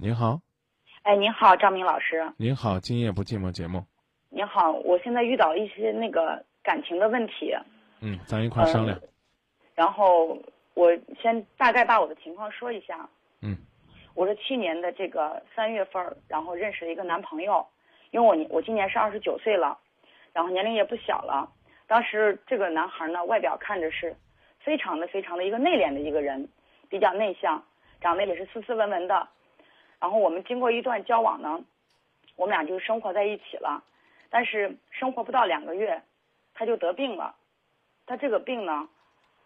您好，哎，您好，张明老师。您好，今夜不寂寞节目。您好，我现在遇到一些那个感情的问题。嗯，咱一块儿商量。然后我先大概把我的情况说一下。嗯。我是去年的这个三月份，然后认识了一个男朋友，因为我我今年是二十九岁了，然后年龄也不小了。当时这个男孩呢，外表看着是非常的非常的一个内敛的一个人，比较内向，长得也是斯斯文文的。然后我们经过一段交往呢，我们俩就生活在一起了。但是生活不到两个月，他就得病了。他这个病呢，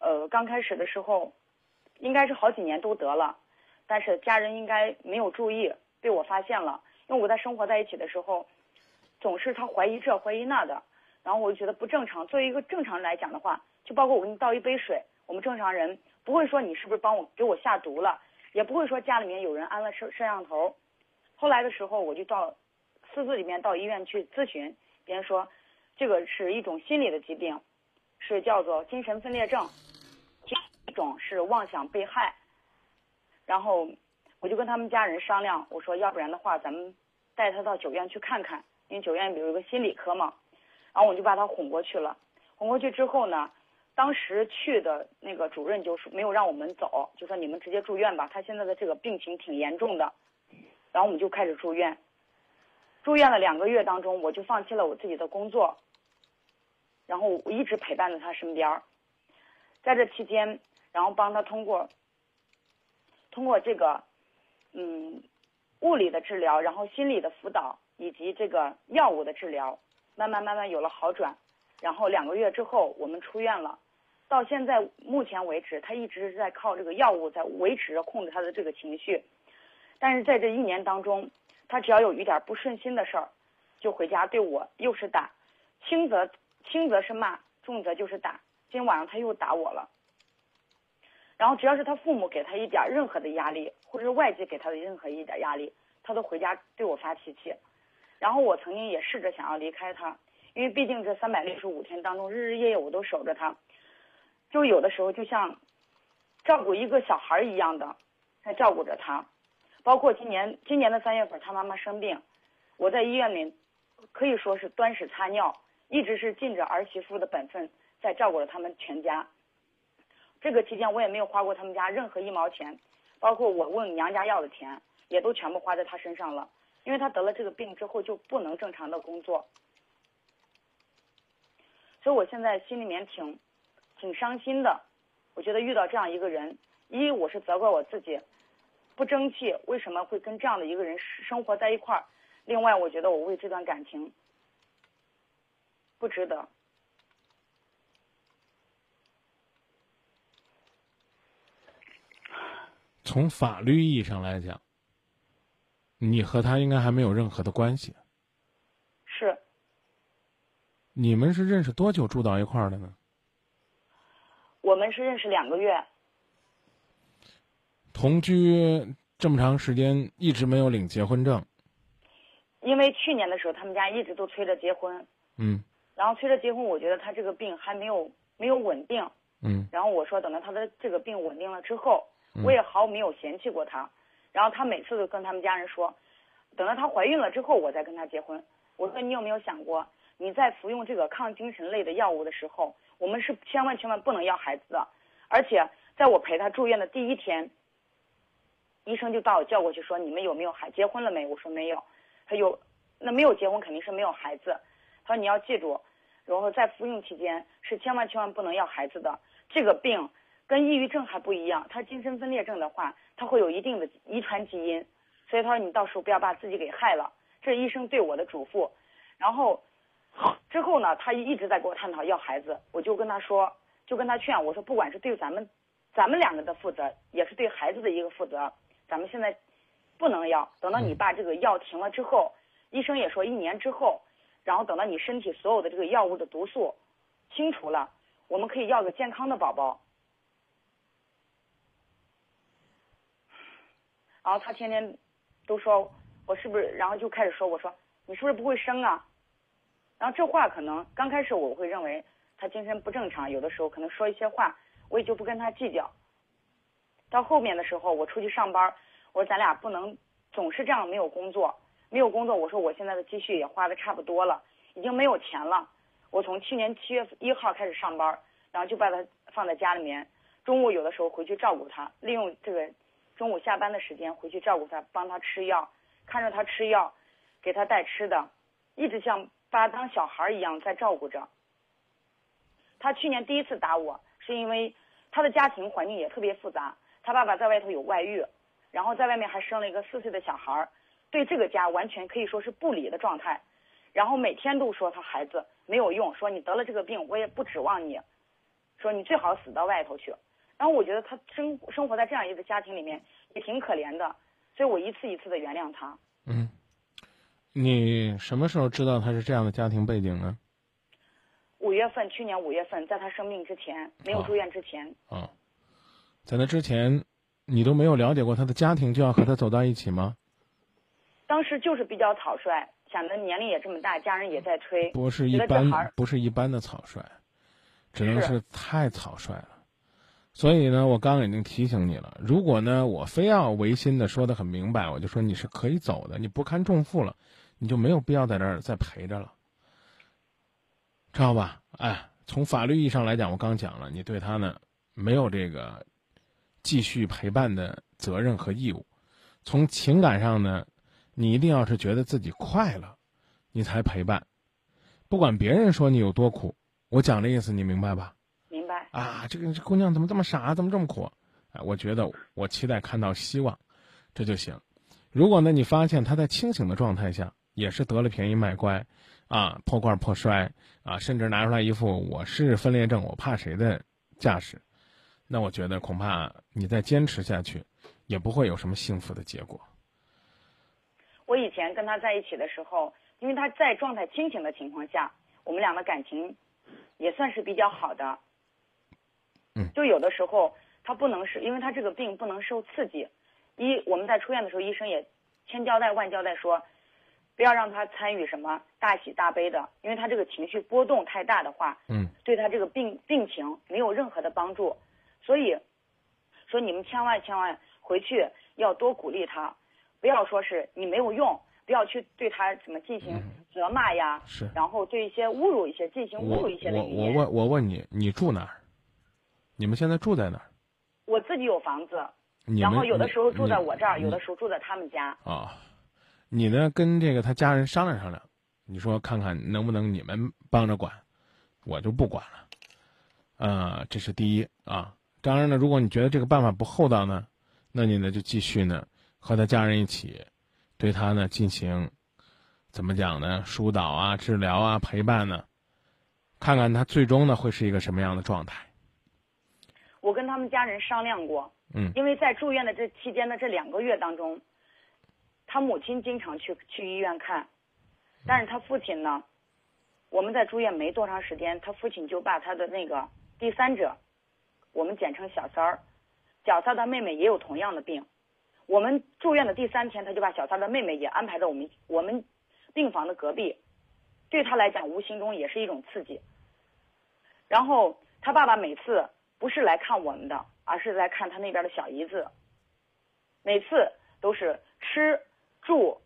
呃，刚开始的时候，应该是好几年都得了。但是家人应该没有注意，被我发现了。因为我在生活在一起的时候，总是他怀疑这怀疑那的，然后我就觉得不正常。作为一个正常人来讲的话，就包括我给你倒一杯水，我们正常人不会说你是不是帮我给我下毒了，也不会说家里面有人安了摄摄像头。后来的时候，我就到私自里面到医院去咨询，别人说这个是一种心理的疾病，是叫做精神分裂症，一种是妄想被害。然后我就跟他们家人商量，我说要不然的话，咱们带他到九院去看看，因为九院有一个心理科嘛。然后我就把他哄过去了。哄过去之后呢，当时去的那个主任就是没有让我们走，就说你们直接住院吧。他现在的这个病情挺严重的。然后我们就开始住院。住院了两个月当中，我就放弃了我自己的工作，然后我一直陪伴在他身边在这期间，然后帮他通过。通过这个，嗯，物理的治疗，然后心理的辅导，以及这个药物的治疗，慢慢慢慢有了好转。然后两个月之后，我们出院了。到现在目前为止，他一直是在靠这个药物在维持着控制他的这个情绪。但是在这一年当中，他只要有一点不顺心的事儿，就回家对我又是打，轻则轻则是骂，重则就是打。今晚上他又打我了。然后只要是他父母给他一点任何的压力，或者是外界给他的任何一点压力，他都回家对我发脾气。然后我曾经也试着想要离开他，因为毕竟这三百六十五天当中，日日夜夜我都守着他，就有的时候就像照顾一个小孩一样的在照顾着他。包括今年今年的三月份，他妈妈生病，我在医院里可以说是端屎擦尿，一直是尽着儿媳妇的本分在照顾着他们全家。这个期间我也没有花过他们家任何一毛钱，包括我问娘家要的钱，也都全部花在他身上了。因为他得了这个病之后就不能正常的工作，所以我现在心里面挺挺伤心的。我觉得遇到这样一个人，一我是责怪我自己不争气，为什么会跟这样的一个人生活在一块儿？另外，我觉得我为这段感情不值得。从法律意义上来讲，你和他应该还没有任何的关系。是。你们是认识多久住到一块儿的呢？我们是认识两个月。同居这么长时间，一直没有领结婚证。因为去年的时候，他们家一直都催着结婚。嗯。然后催着结婚，我觉得他这个病还没有没有稳定。嗯。然后我说，等到他的这个病稳定了之后。我也毫没有嫌弃过他，然后他每次都跟他们家人说，等到她怀孕了之后，我再跟他结婚。我说你有没有想过，你在服用这个抗精神类的药物的时候，我们是千万千万不能要孩子的。而且在我陪他住院的第一天，医生就把我叫过去说，你们有没有孩结婚了没？我说没有。他有，那没有结婚肯定是没有孩子。他说你要记住，然后在服用期间是千万千万不能要孩子的。这个病。跟抑郁症还不一样，他精神分裂症的话，他会有一定的遗传基因，所以他说你到时候不要把自己给害了，这是医生对我的嘱咐。然后 之后呢，他一直在跟我探讨要孩子，我就跟他说，就跟他劝我说，不管是对咱们，咱们两个的负责，也是对孩子的一个负责，咱们现在不能要，等到你把这个药停了之后，医生也说一年之后，然后等到你身体所有的这个药物的毒素清除了，我们可以要个健康的宝宝。然后他天天都说我是不是，然后就开始说我说你是不是不会生啊？然后这话可能刚开始我会认为他精神不正常，有的时候可能说一些话我也就不跟他计较。到后面的时候我出去上班，我说咱俩不能总是这样没有工作，没有工作。我说我现在的积蓄也花的差不多了，已经没有钱了。我从去年七月一号开始上班，然后就把他放在家里面，中午有的时候回去照顾他，利用这个中午下班的时间回去照顾他，帮他吃药，看着他吃药，给他带吃的，一直像把他当小孩一样在照顾着。他去年第一次打我，是因为他的家庭环境也特别复杂，他爸爸在外头有外遇，然后在外面还生了一个四岁的小孩，对这个家完全可以说是不理的状态，然后每天都说他孩子没有用，说你得了这个病我也不指望你，说你最好死到外头去。然后我觉得他生生活在这样一个家庭里面也挺可怜的，所以我一次一次的原谅他。嗯，你什么时候知道他是这样的家庭背景呢？五月份，去年五月份，在他生病之前，没有住院之前。啊，在那之前，你都没有了解过他的家庭，就要和他走到一起吗？当时就是比较草率，想着年龄也这么大，家人也在催，不是一般，不是一般的草率，只能是太草率了。所以呢，我刚刚已经提醒你了，如果呢，我非要违心的说的很明白，我就说你是可以走的，你不堪重负了，你就没有必要在这儿再陪着了。知道吧？哎，从法律意义上来讲，我刚讲了，你对他呢没有这个继续陪伴的责任和义务。从情感上呢，你一定要是觉得自己快乐，你才陪伴。不管别人说你有多苦，我讲的意思你明白吧？明白。啊，这个这姑娘怎么这么傻，怎么这么苦？哎，我觉得我期待看到希望，这就行。如果呢，你发现她在清醒的状态下也是得了便宜卖乖。啊，破罐破摔啊，甚至拿出来一副我是分裂症，我怕谁的架势，那我觉得恐怕你再坚持下去，也不会有什么幸福的结果。我以前跟他在一起的时候，因为他在状态清醒的情况下，我们俩的感情也算是比较好的。嗯。就有的时候他不能是因为他这个病不能受刺激，一我们在出院的时候，医生也千交代万交代说。不要让他参与什么大喜大悲的，因为他这个情绪波动太大的话，嗯，对他这个病病情没有任何的帮助。所以，说你们千万千万回去要多鼓励他，不要说是你没有用，不要去对他怎么进行责骂呀，是，然后对一些侮辱一些进行侮辱一些的我问我问你，你住哪儿？你们现在住在哪儿？我自己有房子，然后有的时候住在我这儿，有的时候住在他们家。啊。你呢？跟这个他家人商量商量，你说看看能不能你们帮着管，我就不管了。呃，这是第一啊。当然呢，如果你觉得这个办法不厚道呢，那你呢就继续呢和他家人一起，对他呢进行怎么讲呢？疏导啊、治疗啊、陪伴呢，看看他最终呢会是一个什么样的状态。我跟他们家人商量过，嗯，因为在住院的这期间的这两个月当中。他母亲经常去去医院看，但是他父亲呢？我们在住院没多长时间，他父亲就把他的那个第三者，我们简称小三儿，小三的妹妹也有同样的病。我们住院的第三天，他就把小三的妹妹也安排在我们我们病房的隔壁，对他来讲，无形中也是一种刺激。然后他爸爸每次不是来看我们的，而是来看他那边的小姨子，每次都是吃。住，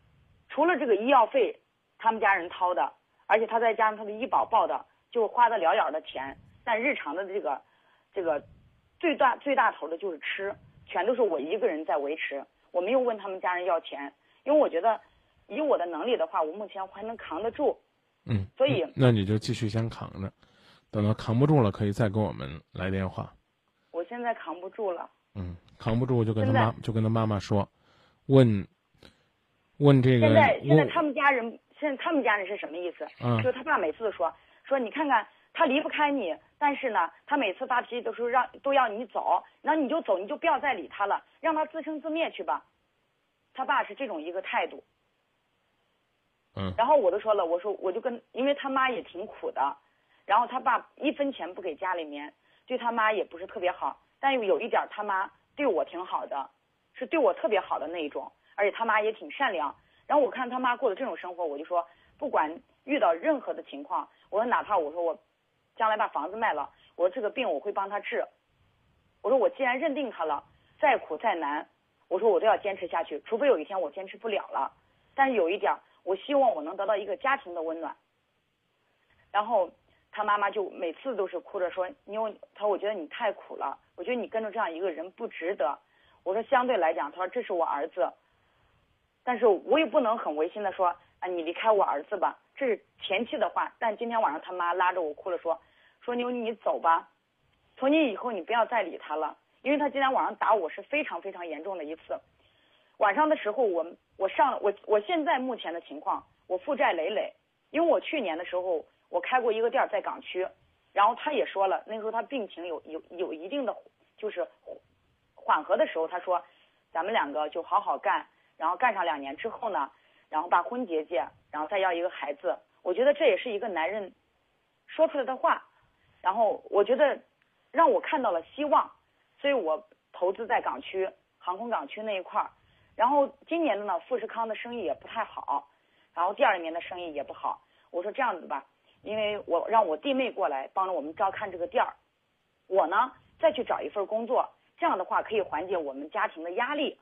除了这个医药费，他们家人掏的，而且他再加上他的医保报的，就花的了了的钱。但日常的这个，这个最大最大头的就是吃，全都是我一个人在维持。我没有问他们家人要钱，因为我觉得以我的能力的话，我目前还能扛得住。嗯，所以那你就继续先扛着，等到扛不住了，可以再给我们来电话。我现在扛不住了。嗯，扛不住就跟他妈就跟他妈妈说，问。问这个，现在现在他们家人，现在他们家人是什么意思？嗯，就他爸每次都说说你看看他离不开你，但是呢，他每次发脾气都说让都要你走，然后你就走，你就不要再理他了，让他自生自灭去吧。他爸是这种一个态度。嗯。然后我都说了，我说我就跟，因为他妈也挺苦的，然后他爸一分钱不给家里面，对他妈也不是特别好，但有有一点他妈对我挺好的，是对我特别好的那一种。而且他妈也挺善良，然后我看他妈过的这种生活，我就说，不管遇到任何的情况，我说哪怕我说我将来把房子卖了，我说这个病我会帮他治。我说我既然认定他了，再苦再难，我说我都要坚持下去，除非有一天我坚持不了了。但是有一点，我希望我能得到一个家庭的温暖。然后他妈妈就每次都是哭着说：“你有他说我觉得你太苦了，我觉得你跟着这样一个人不值得。”我说相对来讲，他说这是我儿子，但是我也不能很违心的说啊，你离开我儿子吧，这是前妻的话。但今天晚上他妈拉着我哭了说：“说妞你走吧，从今以后你不要再理他了，因为他今天晚上打我是非常非常严重的一次。晚上的时候我我上我我现在目前的情况，我负债累累，因为我去年的时候我开过一个店在港区，然后他也说了，那时候他病情有有有一定的就是。缓和的时候，他说：“咱们两个就好好干，然后干上两年之后呢，然后把婚结结，然后再要一个孩子。”我觉得这也是一个男人说出来的话，然后我觉得让我看到了希望，所以我投资在港区航空港区那一块儿。然后今年的呢，富士康的生意也不太好，然后第二年的生意也不好。我说这样子吧，因为我让我弟妹过来帮着我们照看这个店儿，我呢再去找一份工作。这样的话可以缓解我们家庭的压力。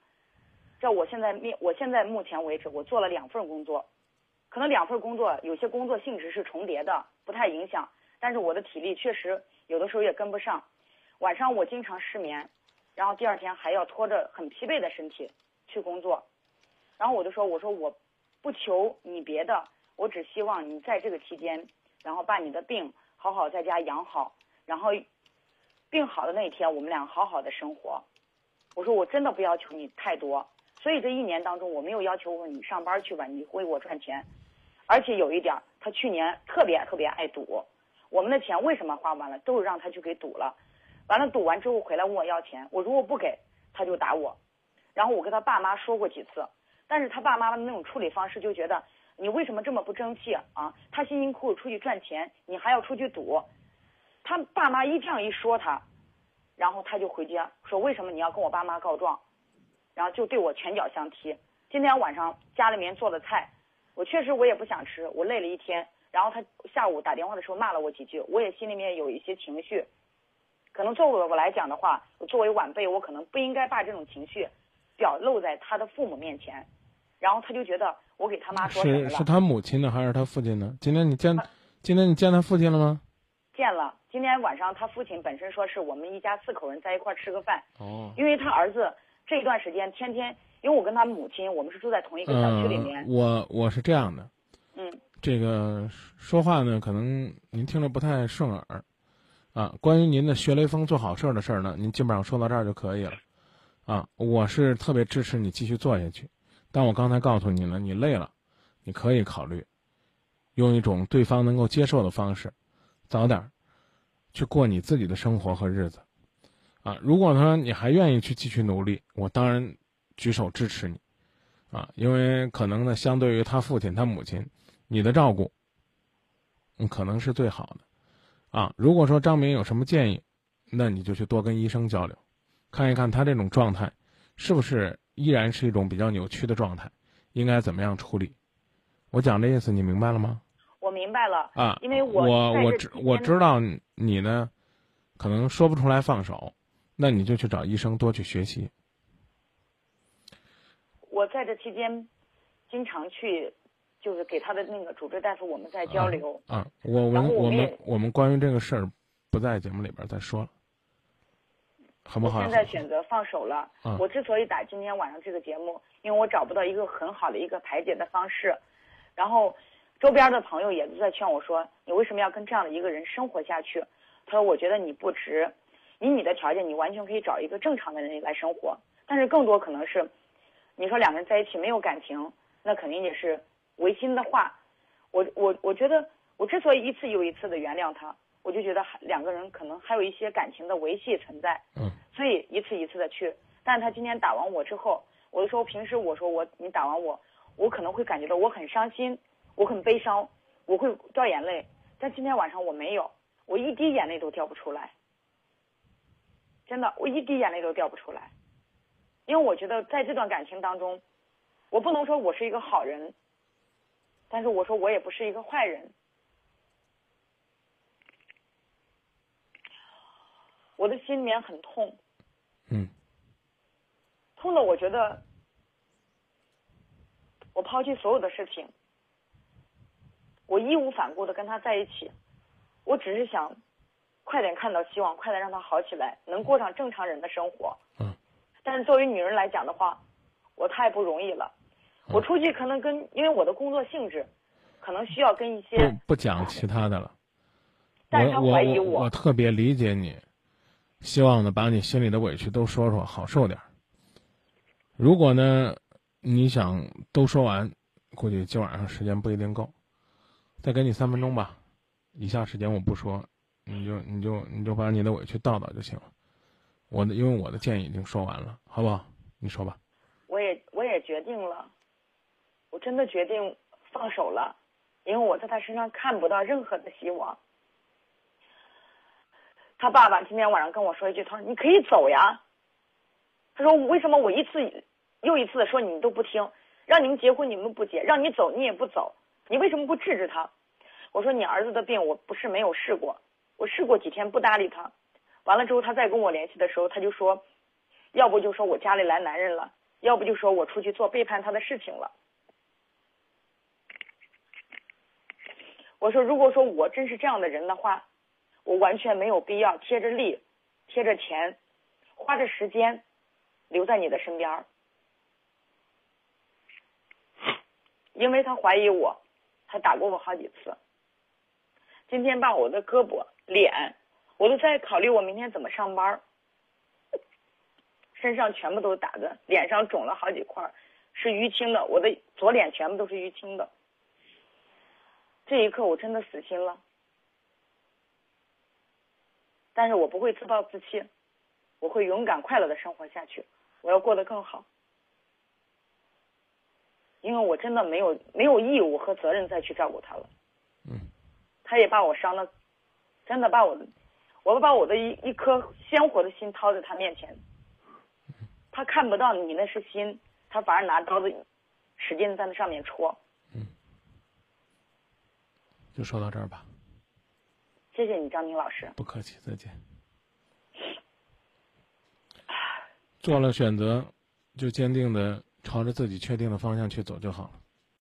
在我现在面，我现在目前为止，我做了两份工作，可能两份工作有些工作性质是重叠的，不太影响。但是我的体力确实有的时候也跟不上，晚上我经常失眠，然后第二天还要拖着很疲惫的身体去工作。然后我就说，我说我不求你别的，我只希望你在这个期间，然后把你的病好好在家养好，然后。病好的那一天，我们俩好好的生活。我说我真的不要求你太多，所以这一年当中，我没有要求过你上班去吧，你为我赚钱。而且有一点，他去年特别特别爱赌，我们的钱为什么花完了，都是让他去给赌了。完了赌完之后回来问我要钱，我如果不给，他就打我。然后我跟他爸妈说过几次，但是他爸妈的那种处理方式就觉得你为什么这么不争气啊？他辛辛苦苦出去赚钱，你还要出去赌。他爸妈一这样一说他，然后他就回家说：“为什么你要跟我爸妈告状？”然后就对我拳脚相踢。今天晚上家里面做的菜，我确实我也不想吃，我累了一天。然后他下午打电话的时候骂了我几句，我也心里面有一些情绪。可能作为我来讲的话，我作为晚辈，我可能不应该把这种情绪表露在他的父母面前。然后他就觉得我给他妈说是是他母亲呢，还是他父亲呢？今天你见，今天你见他父亲了吗？见了。今天晚上他父亲本身说是我们一家四口人在一块吃个饭，哦，因为他儿子这一段时间天天，因为我跟他母亲我们是住在同一个小区里面，我我是这样的，嗯，这个说话呢可能您听着不太顺耳，啊，关于您的学雷锋做好事儿的事儿呢，您基本上说到这儿就可以了，啊，我是特别支持你继续做下去，但我刚才告诉你了，你累了，你可以考虑用一种对方能够接受的方式，早点。去过你自己的生活和日子，啊！如果说你还愿意去继续努力，我当然举手支持你，啊！因为可能呢，相对于他父亲、他母亲，你的照顾，嗯，可能是最好的，啊！如果说张明有什么建议，那你就去多跟医生交流，看一看他这种状态，是不是依然是一种比较扭曲的状态，应该怎么样处理？我讲这意思，你明白了吗？我明白了啊，因为我我我知我知道你呢，可能说不出来放手，那你就去找医生多去学习。我在这期间，经常去，就是给他的那个主治大夫，我们在交流。啊，我我我们我们关于这个事儿，不在节目里边再说了，好不好？现在选择放手了。我之所以打今天晚上这个节目，因为我找不到一个很好的一个排解的方式，然后。周边的朋友也都在劝我说：“你为什么要跟这样的一个人生活下去？”他说：“我觉得你不值，以你的条件，你完全可以找一个正常的人来生活。但是更多可能是，你说两个人在一起没有感情，那肯定也是违心的话。我我我觉得，我之所以一次又一次的原谅他，我就觉得两个人可能还有一些感情的维系存在。嗯。所以一次一次的去，但是他今天打完我之后，我就说平时我说我你打完我，我可能会感觉到我很伤心。我很悲伤，我会掉眼泪，但今天晚上我没有，我一滴眼泪都掉不出来，真的，我一滴眼泪都掉不出来，因为我觉得在这段感情当中，我不能说我是一个好人，但是我说我也不是一个坏人，我的心里面很痛，嗯，痛的我觉得，我抛弃所有的事情，我义无反顾的跟他在一起，我只是想快点看到希望，快点让他好起来，能过上正常人的生活。嗯。但是作为女人来讲的话，我太不容易了。我出去可能跟因为我的工作性质，可能需要跟一些不不讲其他的了。但是他怀疑我，我特别理解你，希望呢把你心里的委屈都说说，好受点儿。如果呢你想都说完，估计今晚上时间不一定够，再给你三分钟吧。以下时间我不说，你就你就你就把你的委屈倒倒就行了。我的因为我的建议已经说完了，好不好？你说吧。我也我也决定了，我真的决定放手了，因为我在他身上看不到任何的希望。他爸爸今天晚上跟我说一句：“他说你可以走呀。”他说：“为什么我一次又一次的说你们都不听？让你们结婚你们不结，让你走你也不走，你为什么不治治他？”我说：“你儿子的病我不是没有试过，我试过几天不搭理他，完了之后他再跟我联系的时候，他就说，要不就说我家里来男人了，要不就说我出去做背叛他的事情了。”我说：“如果说我真是这样的人的话。”我完全没有必要贴着力、贴着钱、花着时间留在你的身边因为他怀疑我，他打过我好几次。今天把我的胳膊、脸，我都在考虑我明天怎么上班身上全部都打的，脸上肿了好几块，是淤青的，我的左脸全部都是淤青的。这一刻，我真的死心了。但是我不会自暴自弃，我会勇敢快乐的生活下去，我要过得更好，因为我真的没有没有义务和责任再去照顾他了。嗯，他也把我伤的，真的把我，我把我的一一颗鲜活的心掏在他面前，他看不到你那是心，他反而拿刀子使劲在那上面戳。嗯，就说到这儿吧。谢谢你，张明老师。不客气，再见。做了选择，就坚定的朝着自己确定的方向去走就好了。